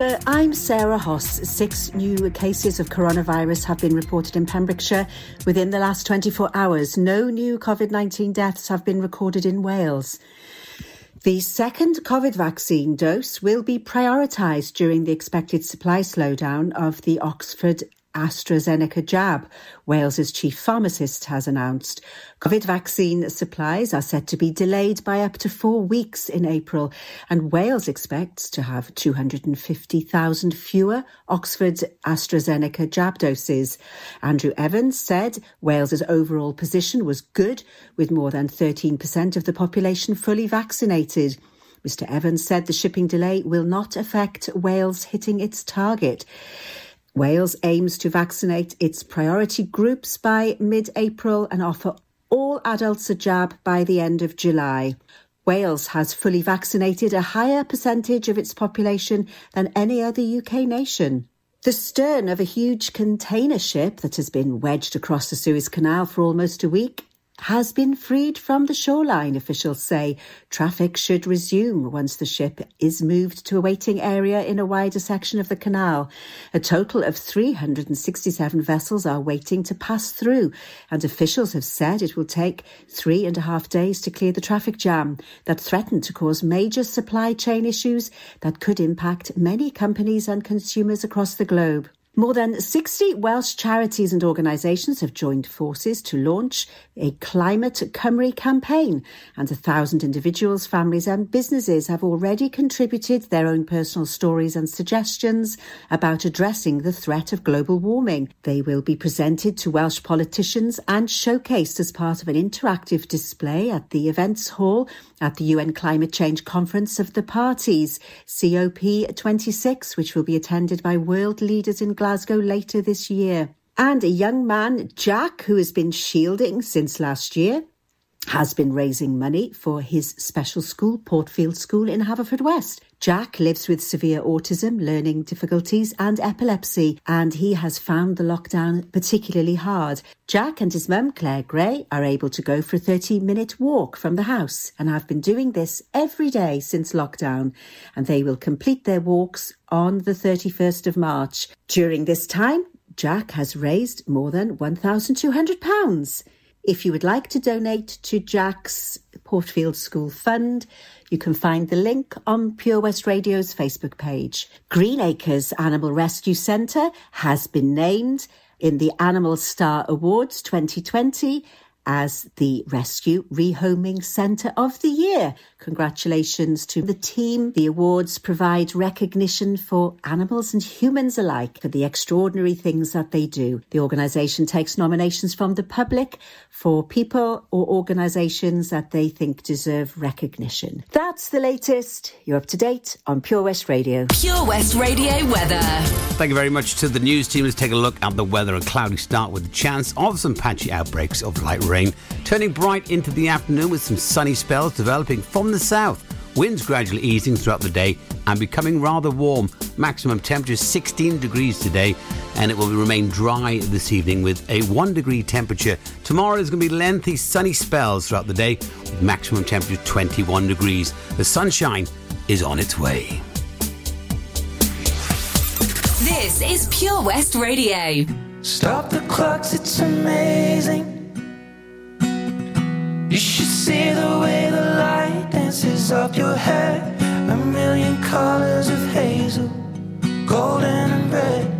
I'm Sarah Hoss. Six new cases of coronavirus have been reported in Pembrokeshire within the last 24 hours. No new COVID 19 deaths have been recorded in Wales. The second COVID vaccine dose will be prioritised during the expected supply slowdown of the Oxford AstraZeneca jab, Wales's chief pharmacist has announced. COVID vaccine supplies are set to be delayed by up to four weeks in April, and Wales expects to have 250,000 fewer Oxford AstraZeneca jab doses. Andrew Evans said Wales's overall position was good, with more than 13% of the population fully vaccinated. Mr Evans said the shipping delay will not affect Wales hitting its target. Wales aims to vaccinate its priority groups by mid April and offer all adults a jab by the end of July. Wales has fully vaccinated a higher percentage of its population than any other UK nation. The stern of a huge container ship that has been wedged across the Suez Canal for almost a week has been freed from the shoreline, officials say. Traffic should resume once the ship is moved to a waiting area in a wider section of the canal. A total of 367 vessels are waiting to pass through, and officials have said it will take three and a half days to clear the traffic jam that threatened to cause major supply chain issues that could impact many companies and consumers across the globe. More than 60 Welsh charities and organisations have joined forces to launch a Climate Cymru campaign, and a thousand individuals, families, and businesses have already contributed their own personal stories and suggestions about addressing the threat of global warming. They will be presented to Welsh politicians and showcased as part of an interactive display at the events hall at the UN Climate Change Conference of the Parties, COP26, which will be attended by world leaders in Glasgow later this year. And a young man, Jack, who has been shielding since last year, has been raising money for his special school, Portfield School in Haverfordwest. Jack lives with severe autism, learning difficulties, and epilepsy, and he has found the lockdown particularly hard. Jack and his mum, Claire Gray, are able to go for a 30 minute walk from the house and have been doing this every day since lockdown, and they will complete their walks on the 31st of March. During this time, Jack has raised more than £1,200. If you would like to donate to Jack's Portfield School Fund, you can find the link on Pure West Radio's Facebook page. Green Acres Animal Rescue Centre has been named in the Animal Star Awards 2020 as the Rescue Rehoming Centre of the Year. Congratulations to the team. The awards provide recognition for animals and humans alike for the extraordinary things that they do. The organisation takes nominations from the public for people or organisations that they think deserve recognition. That's the latest. You're up to date on Pure West Radio. Pure West Radio weather. Thank you very much to the news team. Let's take a look at the weather. A cloudy start with a chance of some patchy outbreaks of light rain rain, turning bright into the afternoon with some sunny spells developing from the south. Winds gradually easing throughout the day and becoming rather warm. Maximum temperature 16 degrees today, and it will remain dry this evening with a 1 degree temperature. Tomorrow is going to be lengthy sunny spells throughout the day with maximum temperature 21 degrees. The sunshine is on its way. This is Pure West Radio. Stop the clocks, it's amazing. You should see the way the light up your hair. A million colors of hazel, golden and red.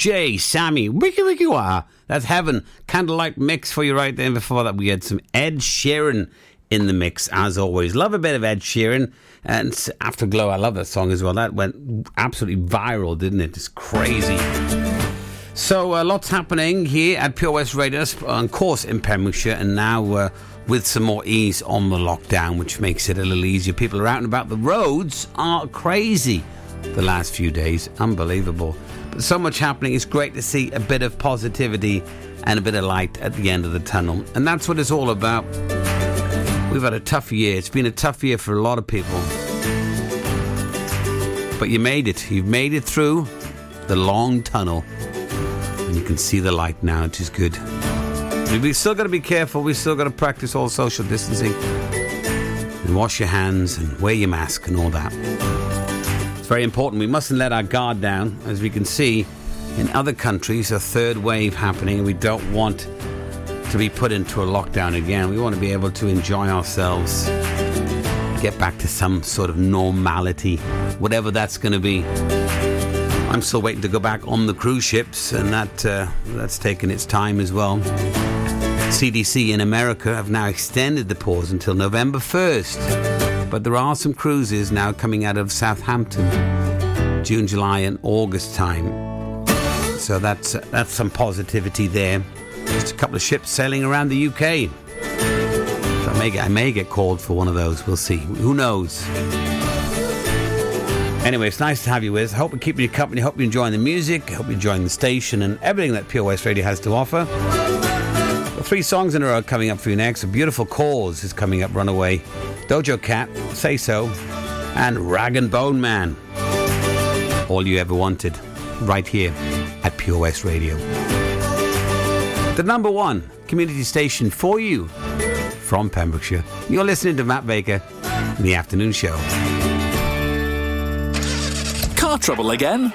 DJ Sammy, wiki wiki wah. That's heaven. Candlelight mix for you right there. Before that, we had some Ed Sheeran in the mix, as always. Love a bit of Ed Sheeran. And Afterglow, I love that song as well. That went absolutely viral, didn't it? It's crazy. So, uh, lots happening here at Pure West Radio, on course in Pembrokeshire, and now uh, with some more ease on the lockdown, which makes it a little easier. People are out and about. The roads are crazy the last few days. Unbelievable. But so much happening. It's great to see a bit of positivity and a bit of light at the end of the tunnel. And that's what it's all about. We've had a tough year. It's been a tough year for a lot of people. But you made it. You've made it through the long tunnel. And you can see the light now, which is good. We've still got to be careful. We've still got to practice all social distancing. And wash your hands and wear your mask and all that. Very important. We mustn't let our guard down. As we can see in other countries, a third wave happening. We don't want to be put into a lockdown again. We want to be able to enjoy ourselves, get back to some sort of normality, whatever that's going to be. I'm still waiting to go back on the cruise ships, and that uh, that's taken its time as well. CDC in America have now extended the pause until November 1st, but there are some cruises now coming out of Southampton, June, July, and August time. So that's that's some positivity there. Just a couple of ships sailing around the UK. So I may get, I may get called for one of those. We'll see. Who knows? Anyway, it's nice to have you with. Hope we're keeping you company. Hope you're enjoying the music. Hope you're enjoying the station and everything that Pure West Radio has to offer. Well, three songs in a row coming up for you next. A Beautiful Cause is coming up, Runaway. Doja Cat, Say So, and Rag and Bone Man. All you ever wanted, right here at Pure West Radio. The number one community station for you from Pembrokeshire. You're listening to Matt Baker in the afternoon show. Car trouble again?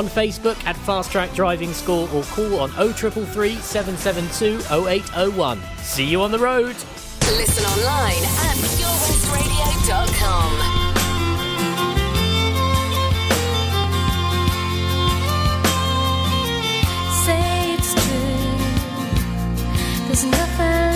on Facebook at Fast Track Driving School or call on 0333 772 0801. See you on the road. Listen online at purewestradio.com. Say it's true. There's nothing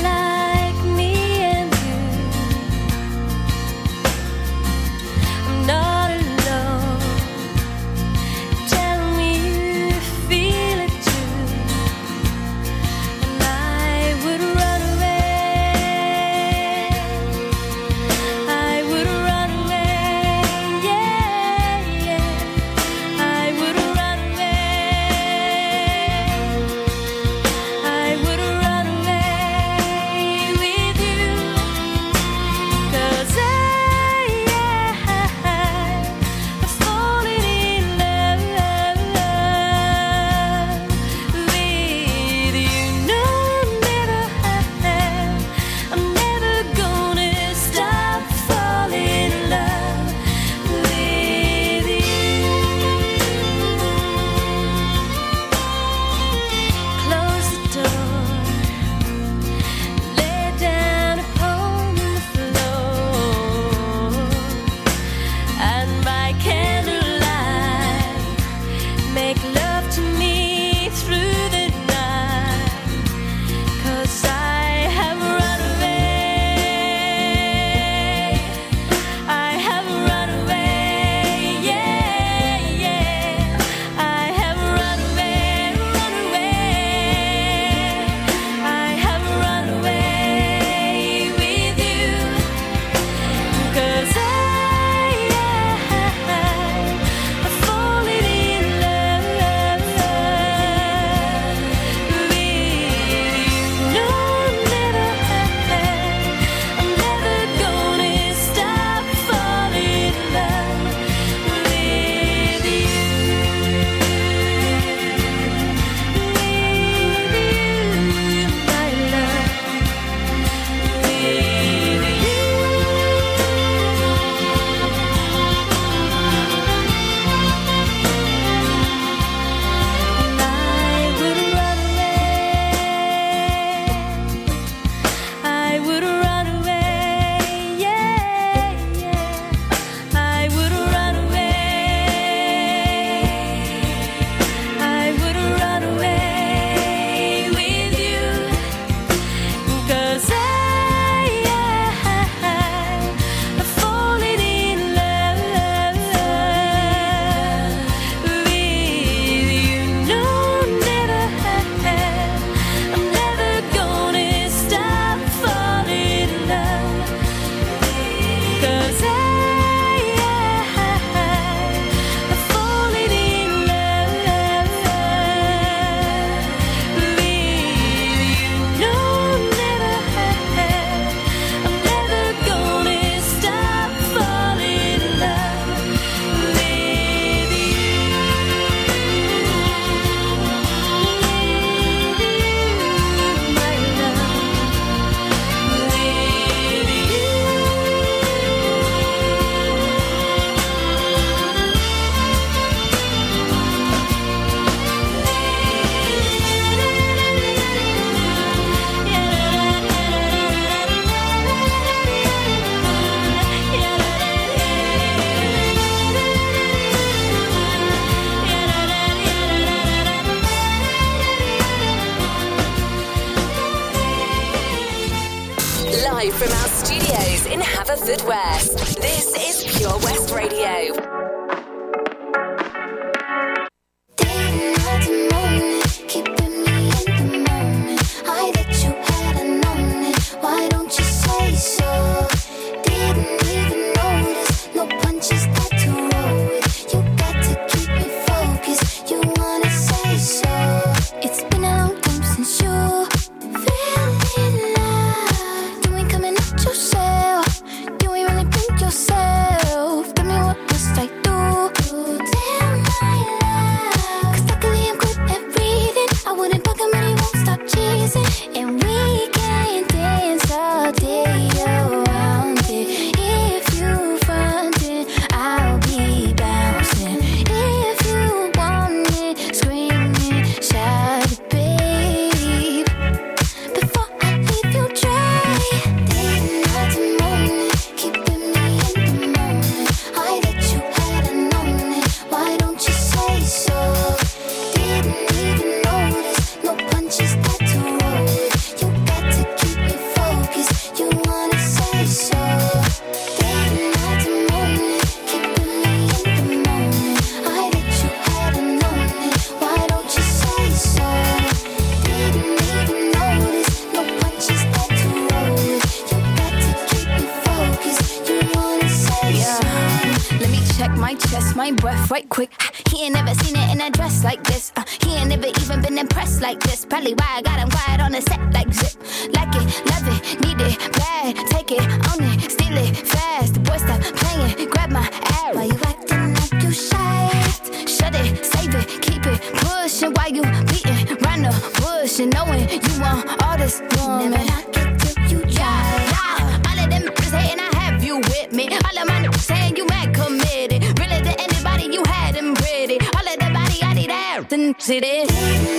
City.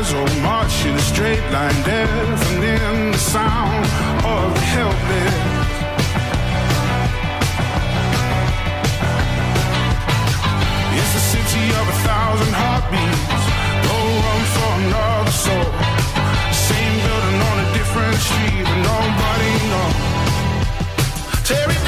eyes all march in a straight line, deafening the sound of the helpless. It's a city of a thousand heartbeats, no room for another soul. Same building on a different street, but nobody knows. Terry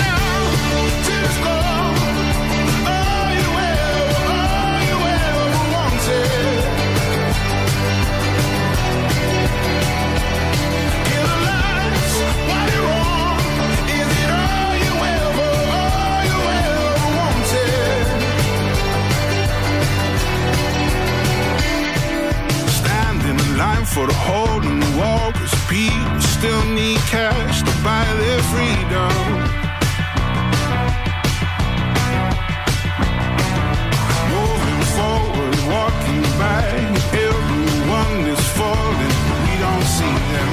for the holding the world. Cause people still need cash to buy their freedom. Moving forward, walking by, everyone is falling. We don't see them.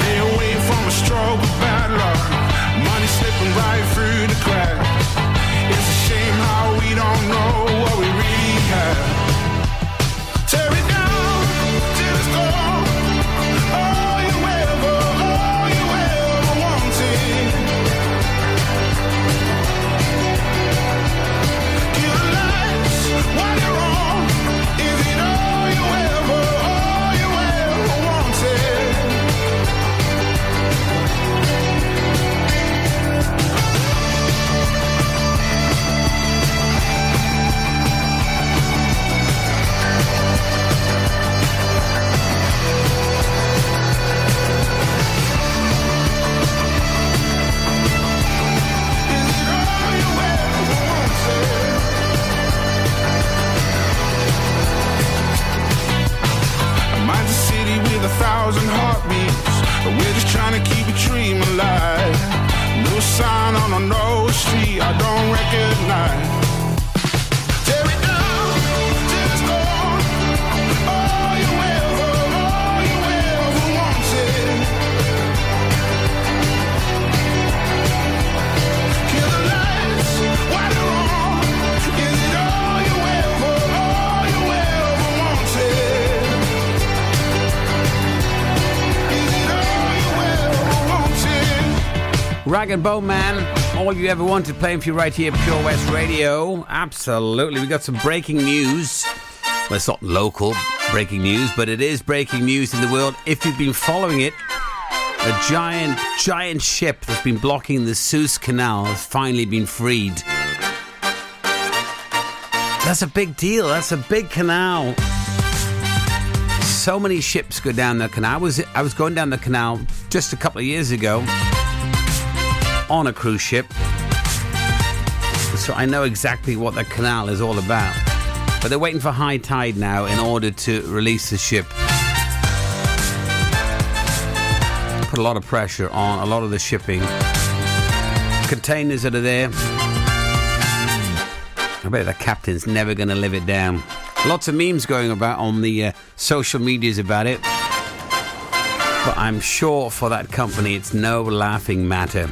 They away from a struggle bad luck. Money slipping right through the cracks. It's a shame we don't know what we really have. Rag and Bone Man, all you ever wanted playing for you right here Pure West Radio. Absolutely. We got some breaking news. Well, it's not local breaking news, but it is breaking news in the world. If you've been following it, a giant, giant ship that's been blocking the Suez Canal has finally been freed. That's a big deal. That's a big canal. So many ships go down the canal. I was I was going down the canal just a couple of years ago on a cruise ship. So I know exactly what the canal is all about. But they're waiting for high tide now in order to release the ship. Put a lot of pressure on a lot of the shipping. Containers that are there. I bet the captain's never going to live it down. Lots of memes going about on the uh, social medias about it. But I'm sure for that company it's no laughing matter.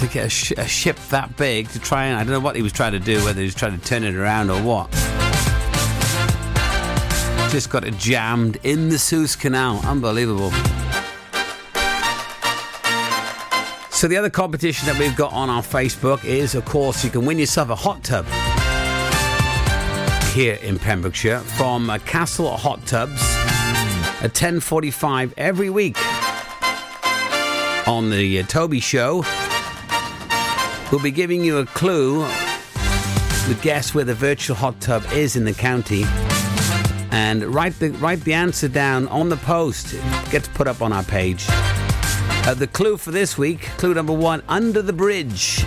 To get a, sh- a ship that big to try and I don't know what he was trying to do, whether he was trying to turn it around or what. Just got it jammed in the Suez Canal. Unbelievable. So the other competition that we've got on our Facebook is, of course, you can win yourself a hot tub here in Pembrokeshire from Castle Hot Tubs at 10:45 every week on the uh, Toby Show. We'll be giving you a clue to guess where the virtual hot tub is in the county. And write the write the answer down on the post. It gets put up on our page. Uh, the clue for this week, clue number one, under the bridge.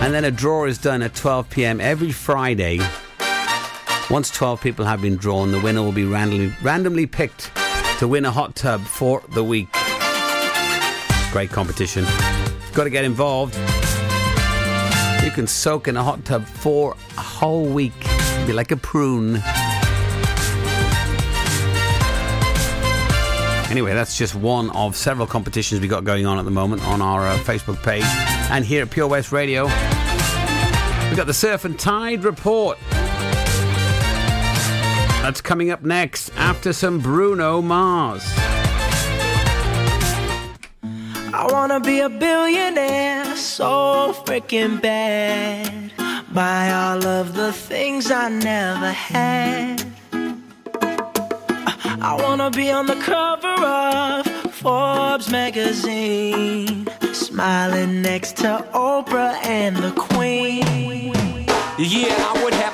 And then a draw is done at 12 p.m. every Friday. Once 12 people have been drawn, the winner will be randomly, randomly picked to win a hot tub for the week. Great competition. Got to get involved. You can soak in a hot tub for a whole week. Be like a prune. Anyway, that's just one of several competitions we got going on at the moment on our uh, Facebook page and here at Pure West Radio. We've got the Surf and Tide report. That's coming up next after some Bruno Mars. I wanna be a billionaire, so freaking bad. Buy all of the things I never had. I wanna be on the cover of Forbes magazine, smiling next to Oprah and the Queen. Yeah, I would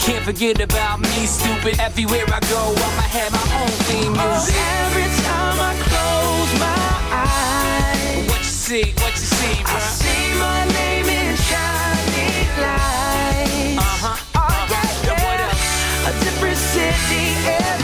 can't forget about me, stupid. Everywhere I go, I'ma have my own theme music. Oh, every time I close my eyes, What you see? What you see, bro? I see my name in shining lights. Uh-huh. Oh, uh-huh. yeah, Now what yeah. else? A different city every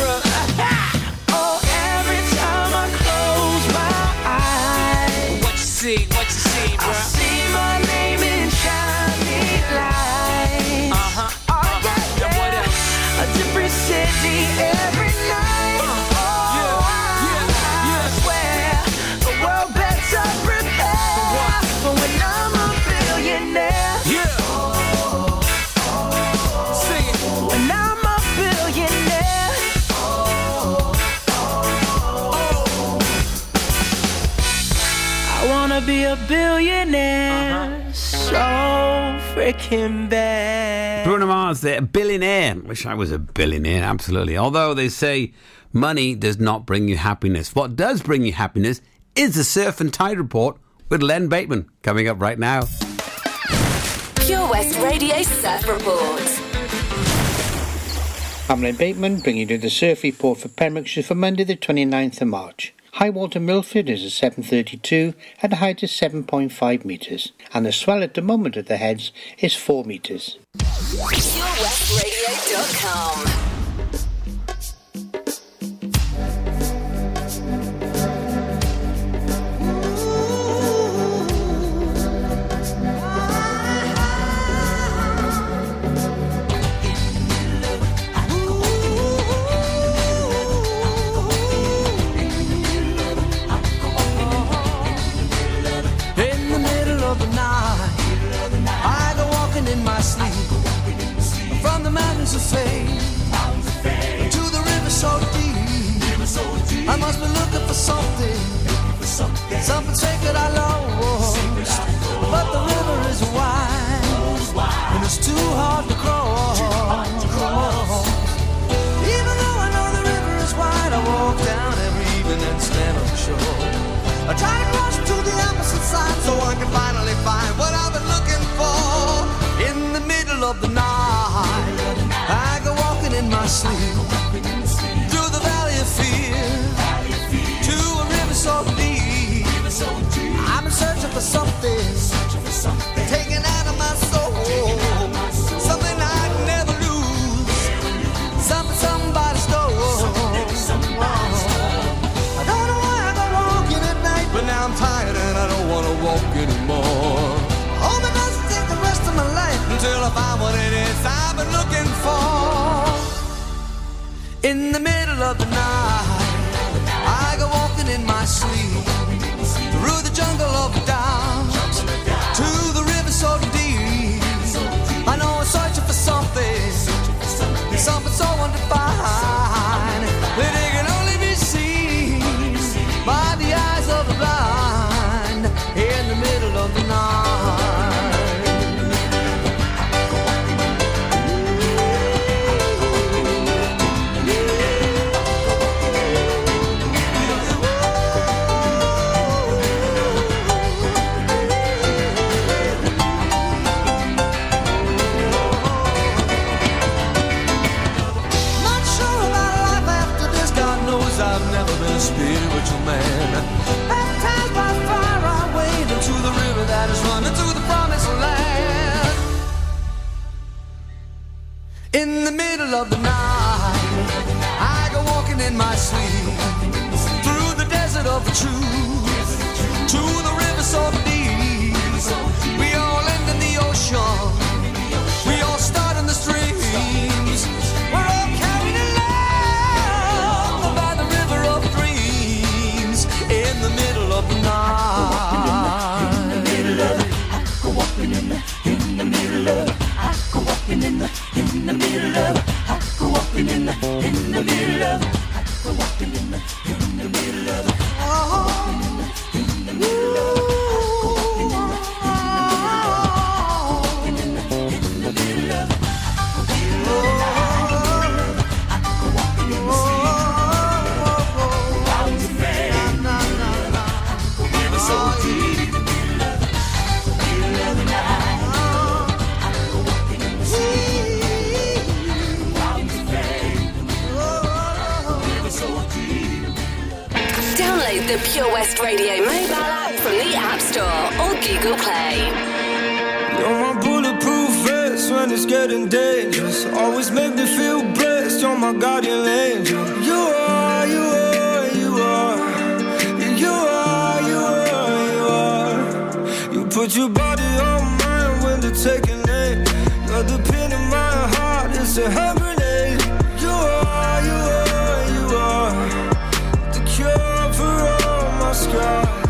Freaking bad. Bruno Mars, there, a billionaire. Wish I was a billionaire, absolutely. Although they say money does not bring you happiness. What does bring you happiness is the Surf and Tide Report with Len Bateman coming up right now. Pure West Radio Surf Report. I'm Len Bateman, bringing you the surf report for Pembrokeshire for Monday the 29th of March. High water Milford is at 7.32 and the height is 7.5 metres, and the swell at the moment at the heads is 4 metres. Mountains of fame to the river so deep. I must be looking for something walk anymore. Oh, my God, take the rest of my life until I find what it is I've been looking for. In the middle of the night, I go walking in my sleep of the night, I go walking in my sleep through the desert of the truth to the river so deep. In Pure West Radio mobile app from the App Store or Google Play. You're my bulletproof vest when it's getting dangerous. Always make me feel blessed. You're my guardian angel. You are, you are, you are. You are, you are, you are. You put your body on mine when they're taking aim. You're the pin in my heart. It's a hand all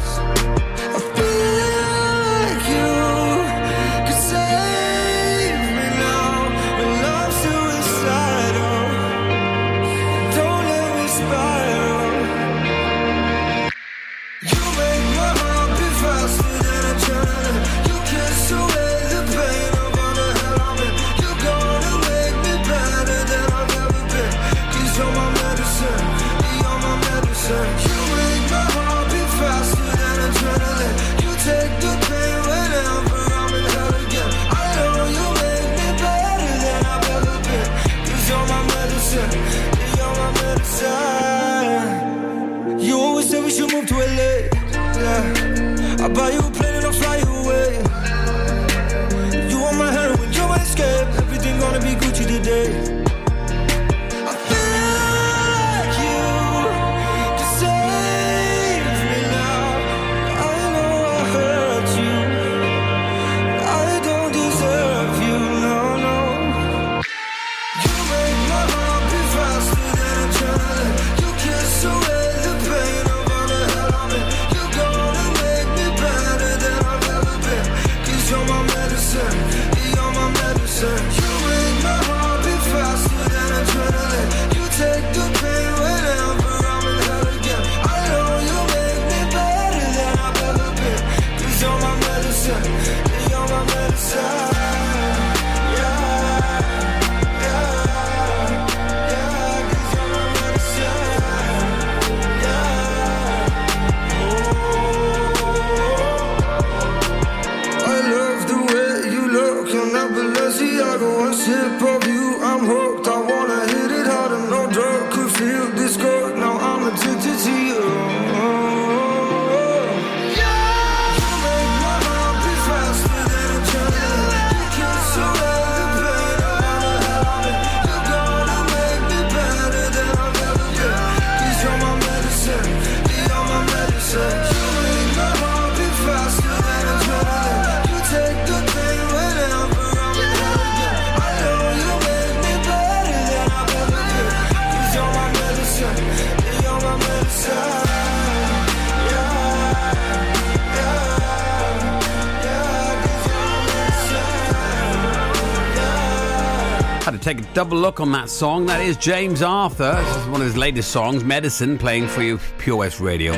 double look on that song. That is James Arthur. This is one of his latest songs, Medicine, playing for you, Pure West Radio.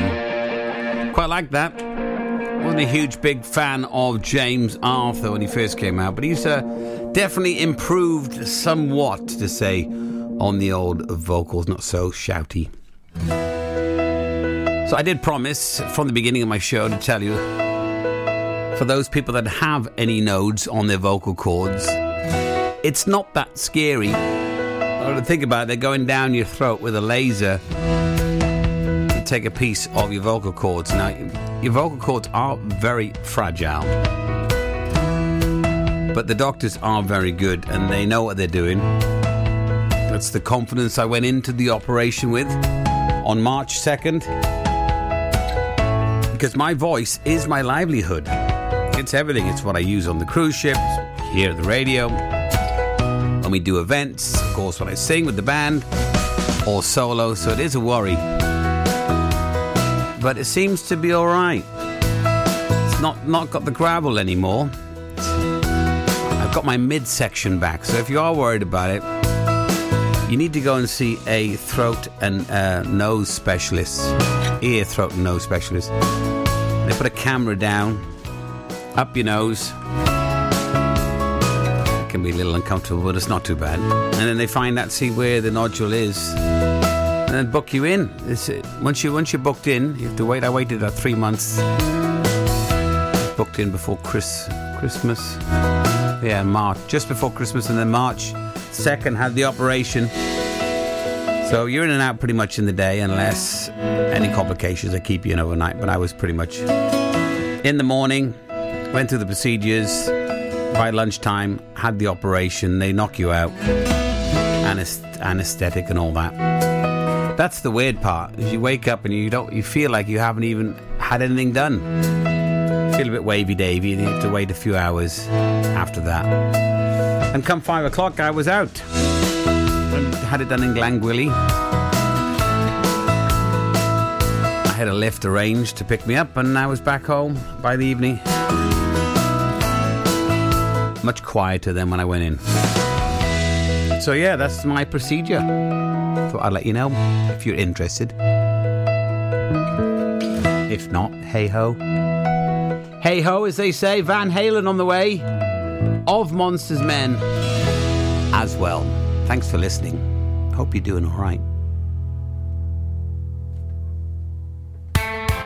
Quite like that. Wasn't a huge big fan of James Arthur when he first came out, but he's uh, definitely improved somewhat, to say, on the old vocals, not so shouty. So I did promise from the beginning of my show to tell you for those people that have any nodes on their vocal cords, it's not that scary. Oh, to think about it, they're going down your throat with a laser to take a piece of your vocal cords. Now, your vocal cords are very fragile. But the doctors are very good and they know what they're doing. That's the confidence I went into the operation with on March 2nd. Because my voice is my livelihood. It's everything. It's what I use on the cruise ships, here at the radio, we do events, of course, when I sing with the band or solo. So it is a worry. But it seems to be all right. It's not, not got the gravel anymore. I've got my midsection back. So if you are worried about it, you need to go and see a throat and uh, nose specialist, ear, throat, and nose specialist. They put a camera down up your nose. Be a little uncomfortable, but it's not too bad. And then they find out, see where the nodule is, and then book you in. It's, uh, once you once you're booked in, you have to wait. I waited about three months. Booked in before Chris Christmas. Yeah, March, just before Christmas, and then March second had the operation. So you're in and out pretty much in the day, unless any complications that keep you in overnight. But I was pretty much in the morning, went through the procedures. By lunchtime, had the operation. They knock you out, anesthetic and all that. That's the weird part. Is you wake up and you don't, you feel like you haven't even had anything done. Feel a bit wavy davy, and you have to wait a few hours after that. And come five o'clock, I was out. Had it done in Glangwili. I had a lift arranged to pick me up, and I was back home by the evening. Much quieter than when I went in. So, yeah, that's my procedure. Thought I'd let you know if you're interested. If not, hey ho. Hey ho, as they say, Van Halen on the way. Of Monsters Men as well. Thanks for listening. Hope you're doing all right.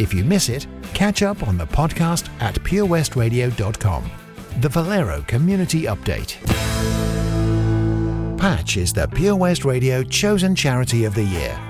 If you miss it, catch up on the podcast at purewestradio.com. The Valero Community Update. Patch is the Pure West Radio chosen charity of the year.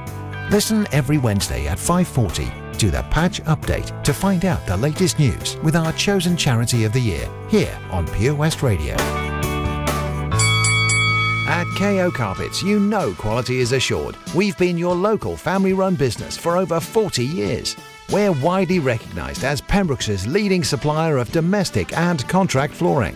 Listen every Wednesday at 5:40 to the Patch Update to find out the latest news with our chosen charity of the year here on Pure West Radio. At KO Carpets, you know quality is assured. We've been your local family-run business for over 40 years. We're widely recognised as Pembrokeshire's leading supplier of domestic and contract flooring.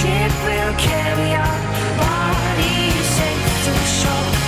ship will carry our bodies safe to shore.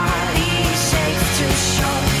to shore.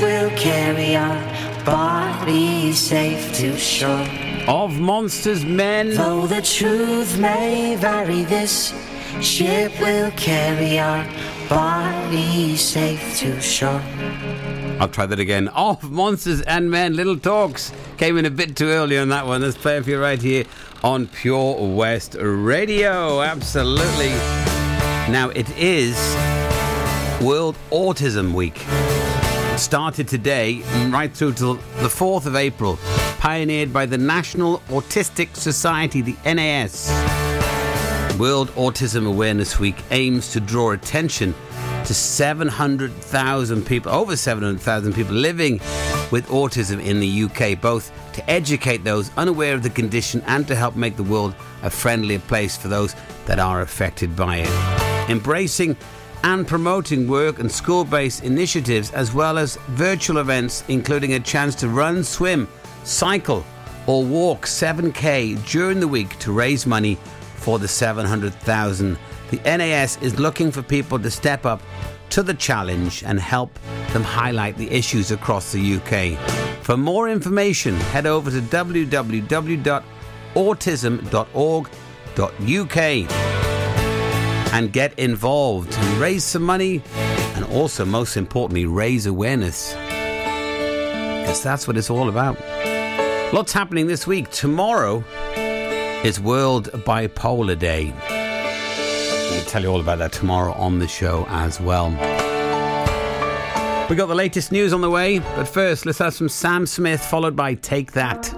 will carry our bodies safe to shore. Of Monsters Men. Though the truth may vary, this ship will carry our bodies safe to shore. I'll try that again. Of Monsters and Men, Little Talks. Came in a bit too early on that one. Let's play for you right here on Pure West Radio. Absolutely. Now, it is World Autism Week. Started today right through to the 4th of April. Pioneered by the National Autistic Society, the NAS. World Autism Awareness Week aims to draw attention to 700,000 people, over 700,000 people living with autism in the UK, both to educate those unaware of the condition and to help make the world a friendlier place for those that are affected by it. Embracing and promoting work and school based initiatives as well as virtual events, including a chance to run, swim, cycle, or walk 7k during the week to raise money for the 700,000. The NAS is looking for people to step up to the challenge and help them highlight the issues across the UK. For more information, head over to www.autism.org.uk and get involved and raise some money and also, most importantly, raise awareness. Because that's what it's all about. Lots happening this week. Tomorrow is World Bipolar Day. We'll tell you all about that tomorrow on the show as well. We got the latest news on the way, but first let's have some Sam Smith followed by Take That.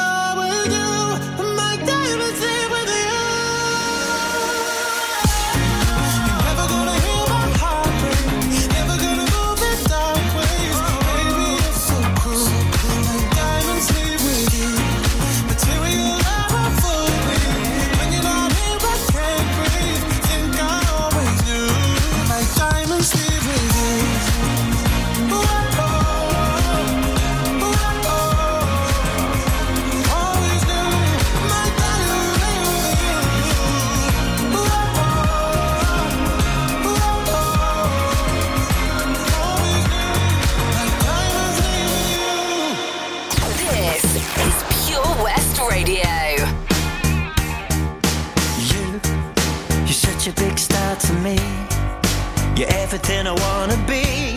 everything I wanna be.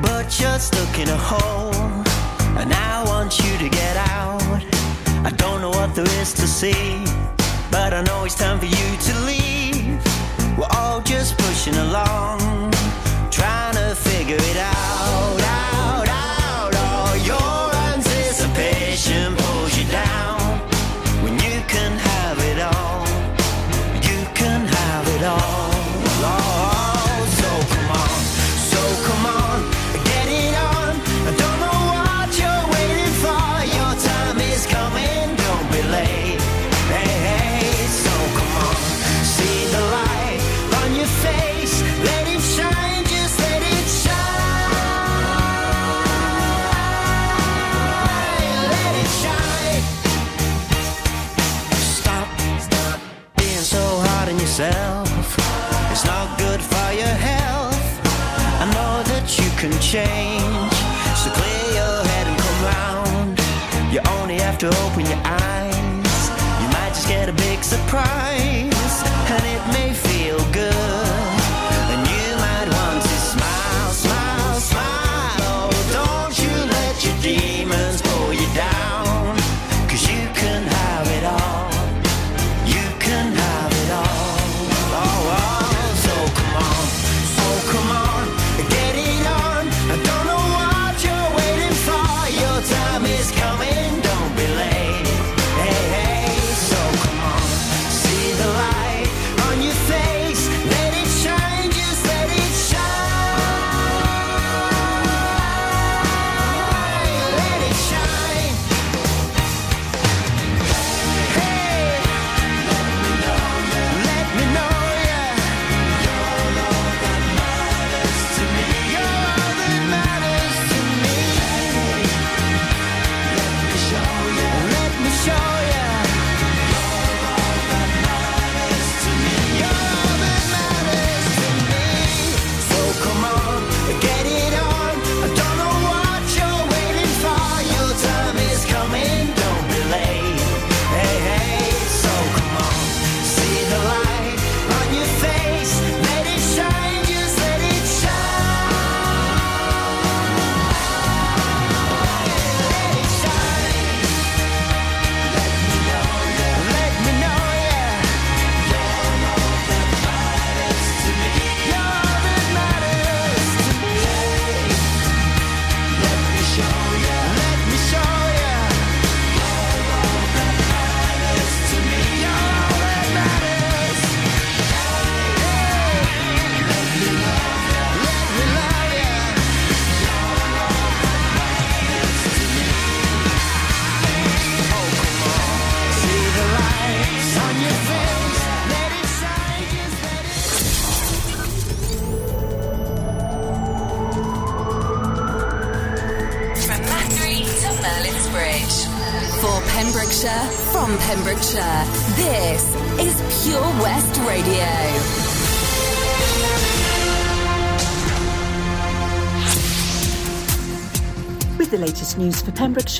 But you're stuck in a hole. And I want you to get out. I don't know what there is to see. But I know it's time for you to leave. We're all just pushing along. Trying to figure it. Out,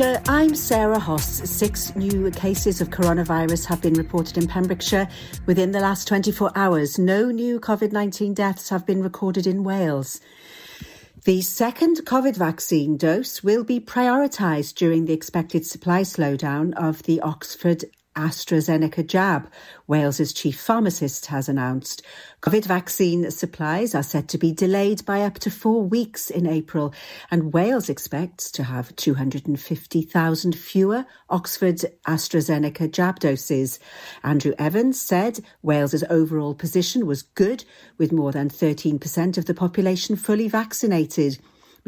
Pembrokeshire. I'm Sarah Hoss. Six new cases of coronavirus have been reported in Pembrokeshire within the last 24 hours. No new COVID 19 deaths have been recorded in Wales. The second COVID vaccine dose will be prioritised during the expected supply slowdown of the Oxford AstraZeneca jab, Wales's chief pharmacist has announced. COVID vaccine supplies are set to be delayed by up to four weeks in April, and Wales expects to have 250,000 fewer Oxford AstraZeneca jab doses. Andrew Evans said Wales's overall position was good, with more than 13% of the population fully vaccinated.